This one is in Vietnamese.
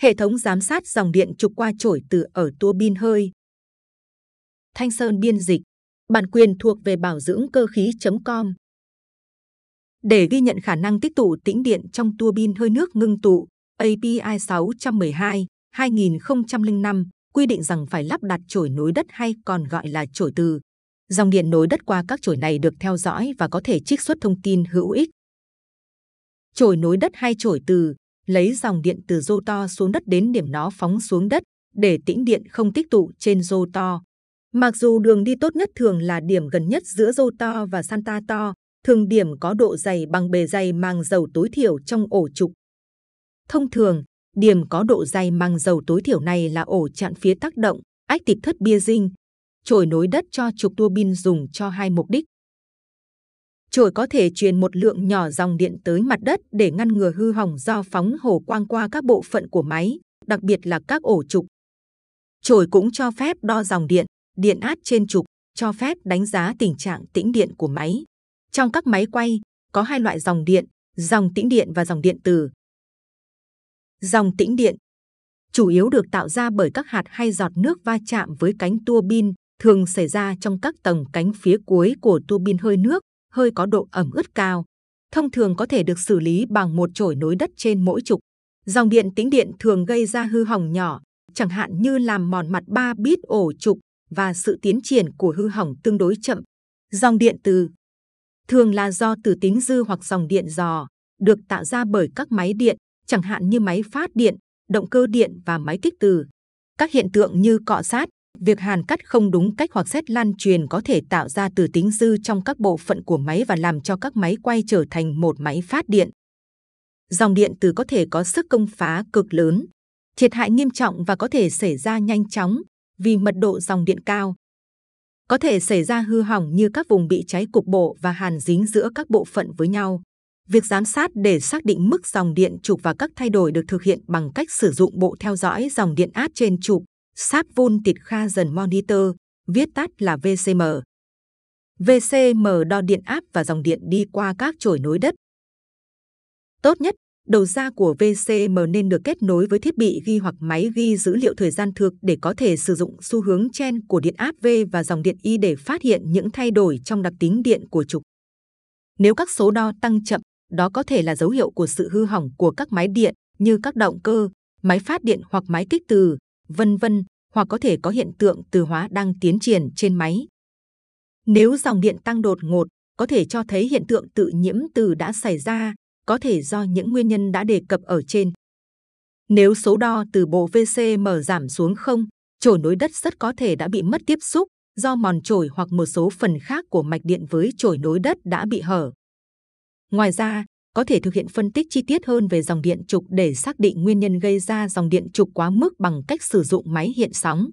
Hệ thống giám sát dòng điện trục qua chổi từ ở tua bin hơi. Thanh Sơn biên dịch. Bản quyền thuộc về bảo dưỡng cơ khí.com. Để ghi nhận khả năng tích tụ tĩnh điện trong tua bin hơi nước ngưng tụ, API 612 2005 quy định rằng phải lắp đặt chổi nối đất hay còn gọi là chổi từ. Dòng điện nối đất qua các chổi này được theo dõi và có thể trích xuất thông tin hữu ích. Chổi nối đất hay chổi từ lấy dòng điện từ rô to xuống đất đến điểm nó phóng xuống đất để tĩnh điện không tích tụ trên rô to. Mặc dù đường đi tốt nhất thường là điểm gần nhất giữa rô to và Santa to, thường điểm có độ dày bằng bề dày màng dầu tối thiểu trong ổ trục. Thông thường, điểm có độ dày màng dầu tối thiểu này là ổ chặn phía tác động, ách tịp thất bia dinh, trồi nối đất cho trục tua bin dùng cho hai mục đích chổi có thể truyền một lượng nhỏ dòng điện tới mặt đất để ngăn ngừa hư hỏng do phóng hổ quang qua các bộ phận của máy, đặc biệt là các ổ trục. Chổi cũng cho phép đo dòng điện, điện áp trên trục, cho phép đánh giá tình trạng tĩnh điện của máy. Trong các máy quay, có hai loại dòng điện, dòng tĩnh điện và dòng điện từ. Dòng tĩnh điện chủ yếu được tạo ra bởi các hạt hay giọt nước va chạm với cánh tua bin, thường xảy ra trong các tầng cánh phía cuối của tua bin hơi nước, hơi có độ ẩm ướt cao. Thông thường có thể được xử lý bằng một chổi nối đất trên mỗi trục. Dòng điện tĩnh điện thường gây ra hư hỏng nhỏ, chẳng hạn như làm mòn mặt 3 bit ổ trục và sự tiến triển của hư hỏng tương đối chậm. Dòng điện từ thường là do từ tính dư hoặc dòng điện dò, được tạo ra bởi các máy điện, chẳng hạn như máy phát điện, động cơ điện và máy kích từ. Các hiện tượng như cọ sát, việc hàn cắt không đúng cách hoặc xét lan truyền có thể tạo ra từ tính dư trong các bộ phận của máy và làm cho các máy quay trở thành một máy phát điện. Dòng điện từ có thể có sức công phá cực lớn, thiệt hại nghiêm trọng và có thể xảy ra nhanh chóng vì mật độ dòng điện cao. Có thể xảy ra hư hỏng như các vùng bị cháy cục bộ và hàn dính giữa các bộ phận với nhau. Việc giám sát để xác định mức dòng điện trục và các thay đổi được thực hiện bằng cách sử dụng bộ theo dõi dòng điện áp trên trục, sáp vôn tịt kha dần monitor, viết tắt là VCM. VCM đo điện áp và dòng điện đi qua các chổi nối đất. Tốt nhất, đầu ra của VCM nên được kết nối với thiết bị ghi hoặc máy ghi dữ liệu thời gian thực để có thể sử dụng xu hướng chen của điện áp V và dòng điện I để phát hiện những thay đổi trong đặc tính điện của trục. Nếu các số đo tăng chậm, đó có thể là dấu hiệu của sự hư hỏng của các máy điện như các động cơ, máy phát điện hoặc máy kích từ, vân vân, hoặc có thể có hiện tượng từ hóa đang tiến triển trên máy. Nếu dòng điện tăng đột ngột, có thể cho thấy hiện tượng tự nhiễm từ đã xảy ra, có thể do những nguyên nhân đã đề cập ở trên. Nếu số đo từ bộ VCM giảm xuống không, chổi nối đất rất có thể đã bị mất tiếp xúc do mòn chổi hoặc một số phần khác của mạch điện với chổi nối đất đã bị hở. Ngoài ra, có thể thực hiện phân tích chi tiết hơn về dòng điện trục để xác định nguyên nhân gây ra dòng điện trục quá mức bằng cách sử dụng máy hiện sóng.